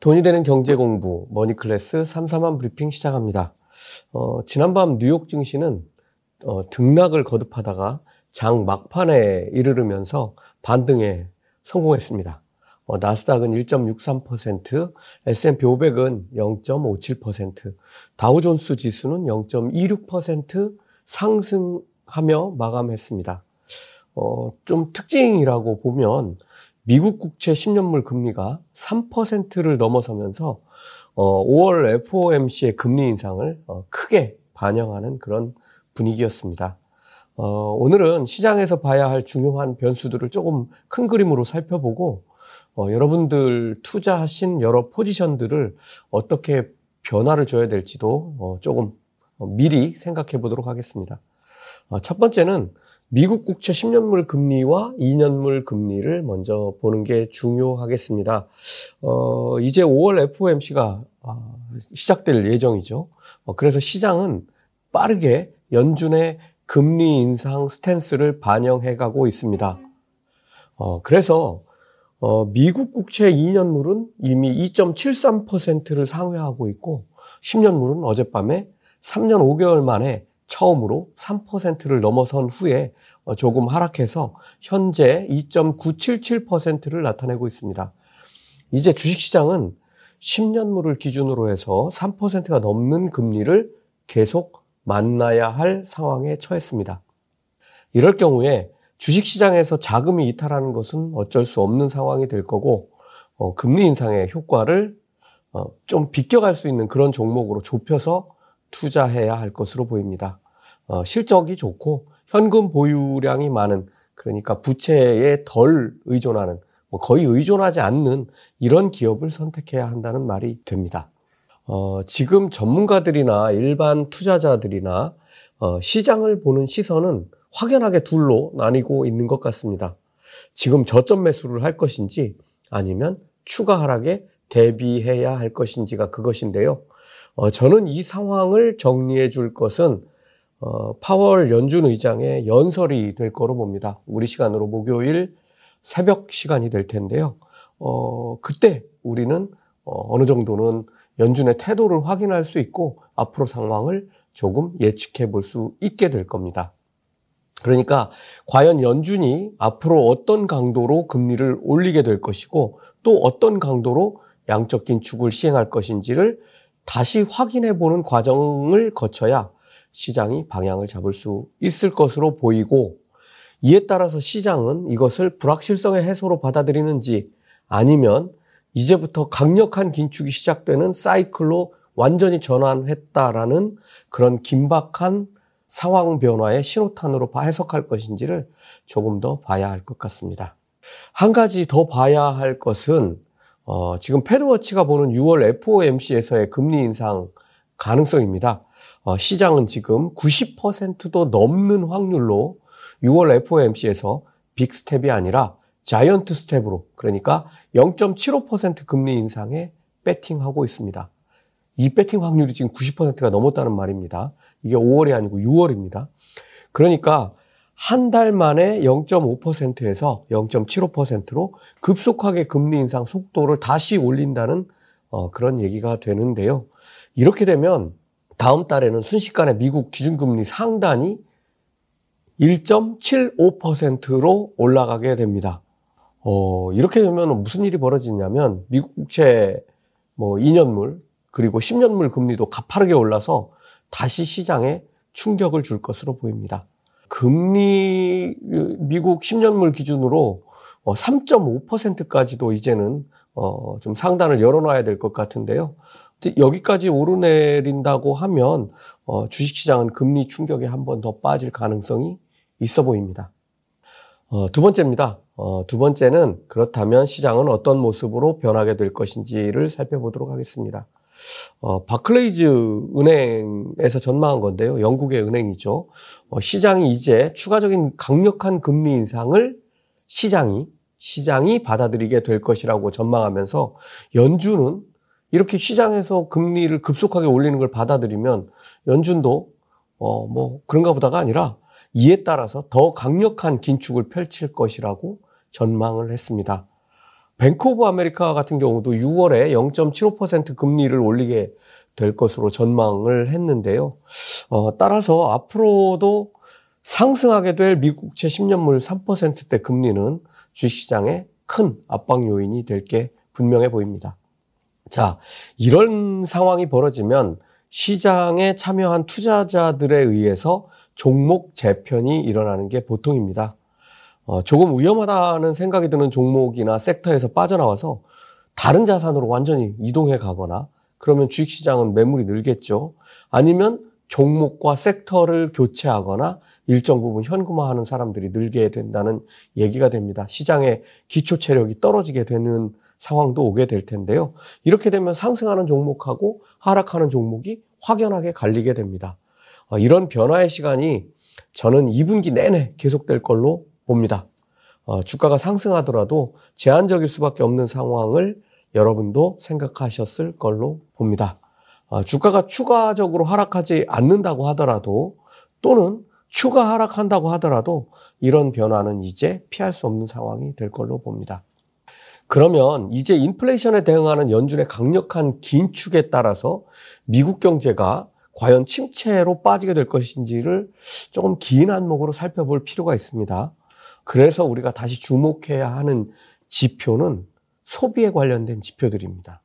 돈이 되는 경제 공부 머니클래스 삼삼한 브리핑 시작합니다. 어, 지난밤 뉴욕 증시는 어, 등락을 거듭하다가 장 막판에 이르르면서 반등에 성공했습니다. 어, 나스닥은 1.63%, S&P 500은 0.57%, 다우존스 지수는 0.26% 상승하며 마감했습니다. 어, 좀 특징이라고 보면 미국 국채 10년물 금리가 3%를 넘어서면서 어, 5월 FOMC의 금리 인상을 어, 크게 반영하는 그런 분위기였습니다. 어, 오늘은 시장에서 봐야 할 중요한 변수들을 조금 큰 그림으로 살펴보고 어, 여러분들 투자하신 여러 포지션들을 어떻게 변화를 줘야 될지도 어, 조금 어, 미리 생각해 보도록 하겠습니다. 어, 첫 번째는 미국 국채 10년물 금리와 2년물 금리를 먼저 보는 게 중요하겠습니다. 어, 이제 5월 FOMC가 아, 시작될 예정이죠. 어, 그래서 시장은 빠르게 연준의 금리 인상 스탠스를 반영해 가고 있습니다. 어, 그래서 어, 미국 국채 2년물은 이미 2.73%를 상회하고 있고 10년물은 어젯밤에 3년 5개월 만에 처음으로 3%를 넘어선 후에 어, 조금 하락해서 현재 2.977%를 나타내고 있습니다. 이제 주식시장은 10년물을 기준으로 해서 3%가 넘는 금리를 계속 만나야 할 상황에 처했습니다. 이럴 경우에 주식시장에서 자금이 이탈하는 것은 어쩔 수 없는 상황이 될 거고 어, 금리 인상의 효과를 어, 좀 비껴갈 수 있는 그런 종목으로 좁혀서 투자해야 할 것으로 보입니다. 어, 실적이 좋고 현금 보유량이 많은 그러니까 부채에 덜 의존하는 뭐 거의 의존하지 않는 이런 기업을 선택해야 한다는 말이 됩니다. 어, 지금 전문가들이나 일반 투자자들이나 어, 시장을 보는 시선은 확연하게 둘로 나뉘고 있는 것 같습니다. 지금 저점 매수를 할 것인지 아니면 추가 하락에 대비해야 할 것인지가 그것인데요. 어, 저는 이 상황을 정리해 줄 것은 어, 파월 연준 의장의 연설이 될 거로 봅니다. 우리 시간으로 목요일 새벽 시간이 될 텐데요. 어, 그때 우리는 어, 어느 정도는 연준의 태도를 확인할 수 있고 앞으로 상황을 조금 예측해 볼 수 있게 될 겁니다. 그러니까 과연 연준이 앞으로 어떤 강도로 금리를 올리게 될 것이고 또 어떤 강도로 양적 긴축을 시행할 것인지를 다시 확인해 보는 과정을 거쳐야 시장이 방향을 잡을 수 있을 것으로 보이고 이에 따라서 시장은 이것을 불확실성의 해소로 받아들이는지 아니면 이제부터 강력한 긴축이 시작되는 사이클로 완전히 전환했다라는 그런 긴박한 상황 변화의 신호탄으로 해석할 것인지를 조금 더 봐야 할 것 같습니다. 한 가지 더 봐야 할 것은 어, 지금 FedWatch가 보는 6월 FOMC에서의 금리 인상 가능성입니다. 어, 시장은 지금 90%도 넘는 확률로 6월 FOMC에서 빅 스텝이 아니라 자이언트 스텝으로 그러니까 0.75% 금리 인상에 배팅하고 있습니다. 이 배팅 확률이 지금 90%가 넘었다는 말입니다. 이게 5월이 아니고 6월입니다. 그러니까 한 달 만에 0.5%에서 0.75%로 급속하게 금리 인상 속도를 다시 올린다는 어, 그런 얘기가 되는데요. 이렇게 되면 다음 달에는 순식간에 미국 기준금리 상단이 1.75%로 올라가게 됩니다. 어, 이렇게 되면 무슨 일이 벌어지냐면 미국 국채 뭐 2년물 그리고 10년물 금리도 가파르게 올라서 다시 시장에 충격을 줄 것으로 보입니다. 금리 미국 10년물 기준으로 3.5%까지도 어, 이제는 어, 좀 상단을 열어놔야 될 것 같은데요. 여기까지 오르내린다고 하면 어, 주식시장은 금리 충격에 한 번 더 빠질 가능성이 있어 보입니다. 두 번째입니다. 두 번째는 그렇다면 시장은 어떤 모습으로 변하게 될 것인지를 살펴보도록 하겠습니다. 어, 바클레이즈 은행에서 전망한 건데요. 영국의 은행이죠. 어, 시장이 이제 추가적인 강력한 금리 인상을 시장이 시장이 받아들이게 될 것이라고 전망하면서 연준은 이렇게 시장에서 금리를 급속하게 올리는 걸 받아들이면 연준도 어 뭐 그런가 보다가 아니라 이에 따라서 더 강력한 긴축을 펼칠 것이라고 전망을 했습니다. 뱅크 오브 아메리카 같은 경우도 6월에 0.75% 금리를 올리게 될 것으로 전망을 했는데요. 어, 따라서 앞으로도 상승하게 될 미국채 10년물 3%대 금리는 주식시장에 큰 압박 요인이 될 게 분명해 보입니다. 자, 이런 상황이 벌어지면 시장에 참여한 투자자들에 의해서 종목 재편이 일어나는 게 보통입니다. 어, 조금 위험하다는 생각이 드는 종목이나 섹터에서 빠져나와서 다른 자산으로 완전히 이동해 가거나 그러면 주식시장은 매물이 늘겠죠. 아니면 종목과 섹터를 교체하거나 일정 부분 현금화하는 사람들이 늘게 된다는 얘기가 됩니다. 시장의 기초 체력이 떨어지게 되는 상황도 오게 될 텐데요. 이렇게 되면 상승하는 종목하고 하락하는 종목이 확연하게 갈리게 됩니다. 어, 이런 변화의 시간이 저는 2분기 내내 계속될 걸로 봅니다. 어, 주가가 상승하더라도 제한적일 수밖에 없는 상황을 여러분도 생각하셨을 걸로 봅니다. 어, 주가가 추가적으로 하락하지 않는다고 하더라도 또는 추가 하락한다고 하더라도 이런 변화는 이제 피할 수 없는 상황이 될 걸로 봅니다. 그러면 이제 인플레이션에 대응하는 연준의 강력한 긴축에 따라서 미국 경제가 과연 침체로 빠지게 될 것인지를 조금 긴 안목으로 살펴볼 필요가 있습니다. 그래서 우리가 다시 주목해야 하는 지표는 소비에 관련된 지표들입니다.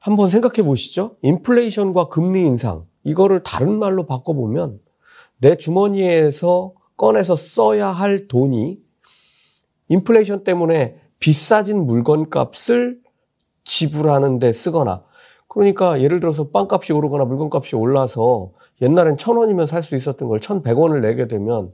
한번 생각해 보시죠. 인플레이션과 금리 인상, 이거를 다른 말로 바꿔보면 내 주머니에서 꺼내서 써야 할 돈이 인플레이션 때문에 비싸진 물건 값을 지불하는 데 쓰거나 그러니까 예를 들어서 빵값이 오르거나 물건값이 올라서 옛날엔 천 원이면 살 수 있었던 걸 천백 원을 내게 되면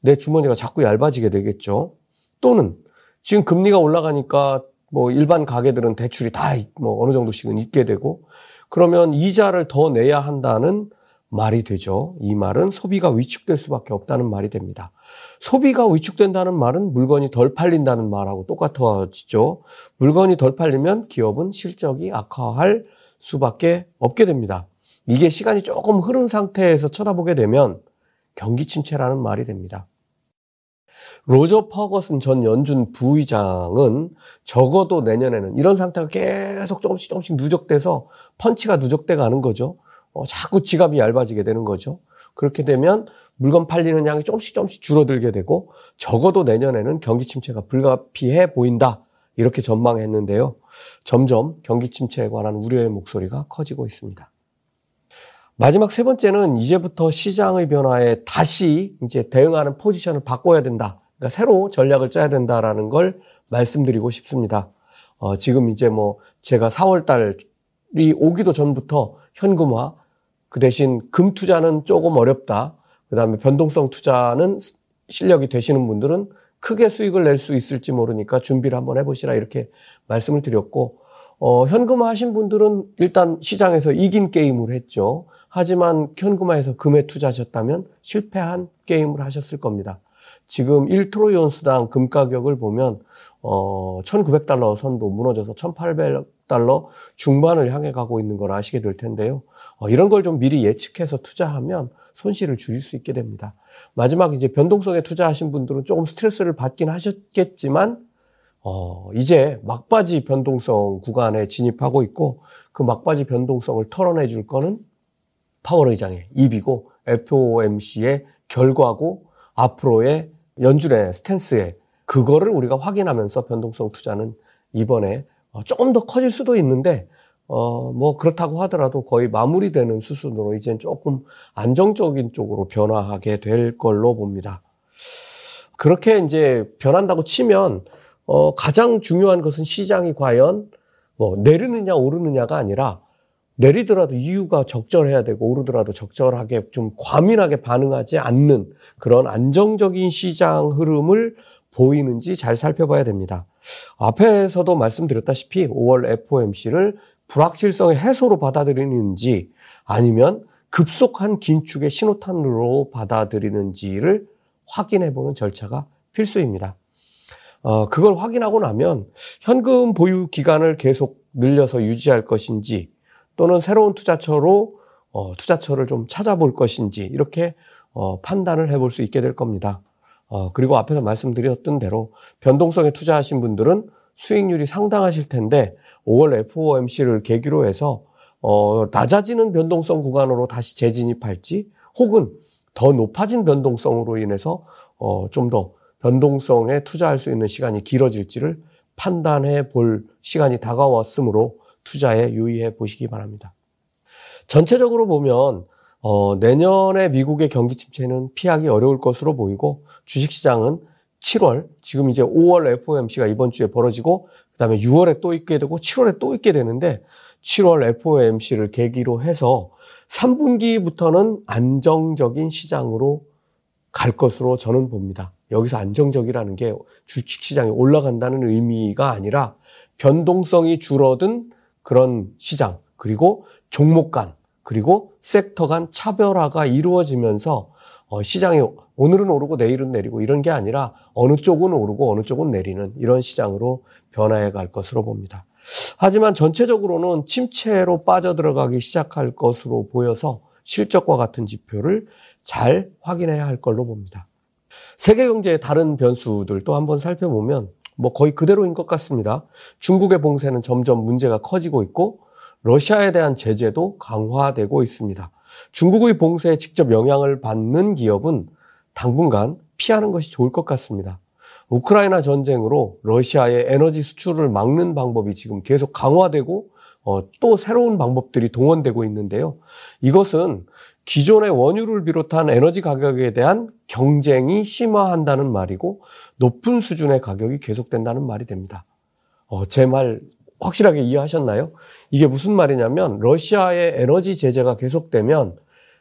내 주머니가 자꾸 얇아지게 되겠죠. 또는 지금 금리가 올라가니까 뭐 일반 가게들은 대출이 다 뭐 어느 정도씩은 있게 되고 그러면 이자를 더 내야 한다는 말이 되죠. 이 말은 소비가 위축될 수밖에 없다는 말이 됩니다. 소비가 위축된다는 말은 물건이 덜 팔린다는 말하고 똑같아지죠. 물건이 덜 팔리면 기업은 실적이 악화할 수밖에 없게 됩니다. 이게 시간이 조금 흐른 상태에서 쳐다보게 되면 경기 침체라는 말이 됩니다. 로저 퍼거슨 전 연준 부의장은 적어도 내년에는 이런 상태가 계속 조금씩 조금씩 누적돼서 펀치가 누적돼 가는 거죠. 어, 자꾸 지갑이 얇아지게 되는 거죠. 그렇게 되면 물건 팔리는 양이 조금씩 조금씩 줄어들게 되고 적어도 내년에는 경기 침체가 불가피해 보인다. 이렇게 전망했는데요. 점점 경기 침체에 관한 우려의 목소리가 커지고 있습니다. 마지막 세 번째는 이제부터 시장의 변화에 다시 이제 대응하는 포지션을 바꿔야 된다. 그러니까 새로 전략을 짜야 된다라는 걸 말씀드리고 싶습니다. 어, 지금 이제 뭐 제가 4월 달이 오기도 전부터 현금화, 그 대신 금 투자는 조금 어렵다. 그 다음에 변동성 투자는 실력이 되시는 분들은 크게 수익을 낼 수 있을지 모르니까 준비를 한번 해보시라 이렇게 말씀을 드렸고, 어, 현금화 하신 분들은 일단 시장에서 이긴 게임을 했죠. 하지만 현금화해서 금에 투자하셨다면 실패한 게임을 하셨을 겁니다. 지금 1트로이 온스당 금 가격을 보면 어 1900달러 선도 무너져서 1800달러 중반을 향해 가고 있는 걸 아시게 될 텐데요. 어, 이런 걸 좀 미리 예측해서 투자하면 손실을 줄일 수 있게 됩니다. 마지막 이제 변동성에 투자하신 분들은 조금 스트레스를 받긴 하셨겠지만 어, 이제 막바지 변동성 구간에 진입하고 있고 그 막바지 변동성을 털어내 줄 거는 파월 의장의 입이고 FOMC의 결과고 앞으로의 연준의 스탠스에 그거를 우리가 확인하면서 변동성 투자는 이번에 어, 조금 더 커질 수도 있는데 어, 뭐 그렇다고 하더라도 거의 마무리되는 수순으로 이젠 조금 안정적인 쪽으로 변화하게 될 걸로 봅니다. 그렇게 이제 변한다고 치면 어, 가장 중요한 것은 시장이 과연 뭐 내리느냐 오르느냐가 아니라 내리더라도 이유가 적절해야 되고 오르더라도 적절하게 좀 과민하게 반응하지 않는 그런 안정적인 시장 흐름을 보이는지 잘 살펴봐야 됩니다. 앞에서도 말씀드렸다시피 5월 FOMC를 불확실성의 해소로 받아들이는지 아니면 급속한 긴축의 신호탄으로 받아들이는지를 확인해 보는 절차가 필수입니다. 어, 그걸 확인하고 나면 현금 보유 기간을 계속 늘려서 유지할 것인지 또는 새로운 투자처로 어, 투자처를 좀 찾아볼 것인지 이렇게 어, 판단을 해볼 수 있게 될 겁니다. 어, 그리고 앞에서 말씀드렸던 대로 변동성에 투자하신 분들은 수익률이 상당하실 텐데 5월 FOMC를 계기로 해서 어, 낮아지는 변동성 구간으로 다시 재진입할지 혹은 더 높아진 변동성으로 인해서 어, 좀 더 변동성에 투자할 수 있는 시간이 길어질지를 판단해 볼 시간이 다가왔으므로 투자에 유의해 보시기 바랍니다. 전체적으로 보면 어, 내년에 미국의 경기 침체는 피하기 어려울 것으로 보이고 주식시장은 7월, 지금 이제 5월 FOMC가 이번 주에 벌어지고 그다음에 6월에 또 있게 되고 7월에 또 있게 되는데 7월 FOMC를 계기로 해서 3분기부터는 안정적인 시장으로 갈 것으로 저는 봅니다. 여기서 안정적이라는 게 주식시장이 올라간다는 의미가 아니라 변동성이 줄어든 그런 시장, 그리고 종목 간, 그리고 섹터 간 차별화가 이루어지면서 어, 시장이 오늘은 오르고 내일은 내리고 이런 게 아니라 어느 쪽은 오르고 어느 쪽은 내리는 이런 시장으로 변화해 갈 것으로 봅니다. 하지만 전체적으로는 침체로 빠져들어가기 시작할 것으로 보여서 실적과 같은 지표를 잘 확인해야 할 걸로 봅니다. 세계 경제의 다른 변수들도 한번 살펴보면 뭐 거의 그대로인 것 같습니다. 중국의 봉쇄는 점점 문제가 커지고 있고 러시아에 대한 제재도 강화되고 있습니다. 중국의 봉쇄에 직접 영향을 받는 기업은 당분간 피하는 것이 좋을 것 같습니다. 우크라이나 전쟁으로 러시아의 에너지 수출을 막는 방법이 지금 계속 강화되고 어, 또 새로운 방법들이 동원되고 있는데요. 이것은 기존의 원유를 비롯한 에너지 가격에 대한 경쟁이 심화한다는 말이고 높은 수준의 가격이 계속된다는 말이 됩니다. 어, 제 말 확실하게 이해하셨나요? 이게 무슨 말이냐면 러시아의 에너지 제재가 계속되면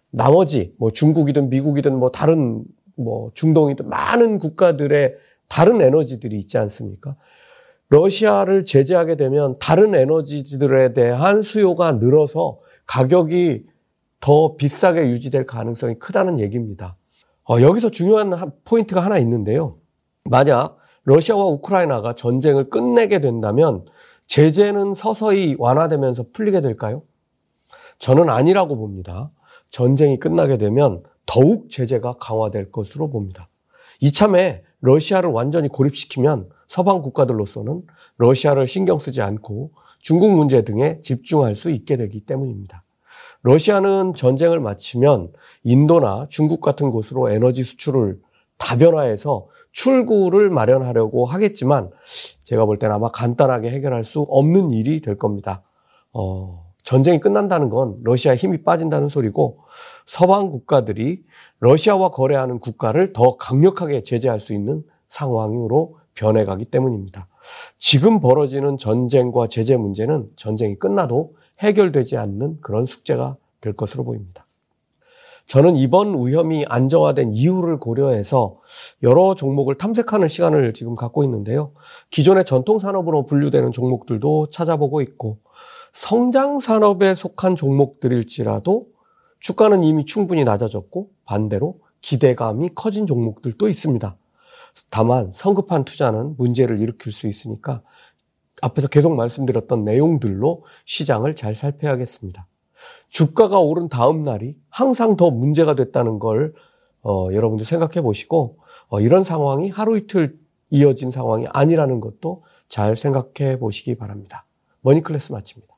나머지 뭐 중국이든 미국이든 뭐 다른 뭐 중동이든 많은 국가들의 다른 에너지들이 있지 않습니까? 러시아를 제재하게 되면 다른 에너지들에 대한 수요가 늘어서 가격이 더 비싸게 유지될 가능성이 크다는 얘기입니다. 어, 여기서 중요한 포인트가 하나 있는데요. 만약 러시아와 우크라이나가 전쟁을 끝내게 된다면 제재는 서서히 완화되면서 풀리게 될까요? 저는 아니라고 봅니다. 전쟁이 끝나게 되면 더욱 제재가 강화될 것으로 봅니다. 이참에 러시아를 완전히 고립시키면 서방 국가들로서는 러시아를 신경 쓰지 않고 중국 문제 등에 집중할 수 있게 되기 때문입니다. 러시아는 전쟁을 마치면 인도나 중국 같은 곳으로 에너지 수출을 다변화해서 출구를 마련하려고 하겠지만 제가 볼 때는 아마 간단하게 해결할 수 없는 일이 될 겁니다. 어, 전쟁이 끝난다는 건 러시아 힘이 빠진다는 소리고 서방 국가들이 러시아와 거래하는 국가를 더 강력하게 제재할 수 있는 상황으로 변해가기 때문입니다. 지금 벌어지는 전쟁과 제재 문제는 전쟁이 끝나도 해결되지 않는 그런 숙제가 될 것으로 보입니다. 저는 이번 위험이 안정화된 이유를 고려해서 여러 종목을 탐색하는 시간을 지금 갖고 있는데요. 기존의 전통 산업으로 분류되는 종목들도 찾아보고 있고 성장 산업에 속한 종목들일지라도 주가는 이미 충분히 낮아졌고 반대로 기대감이 커진 종목들도 있습니다. 다만 성급한 투자는 문제를 일으킬 수 있으니까 앞에서 계속 말씀드렸던 내용들로 시장을 잘 살펴야겠습니다. 주가가 오른 다음 날이 항상 더 문제가 됐다는 걸 어, 여러분들 생각해 보시고 어, 이런 상황이 하루 이틀 이어진 상황이 아니라는 것도 잘 생각해 보시기 바랍니다. 머니클래스 마칩니다.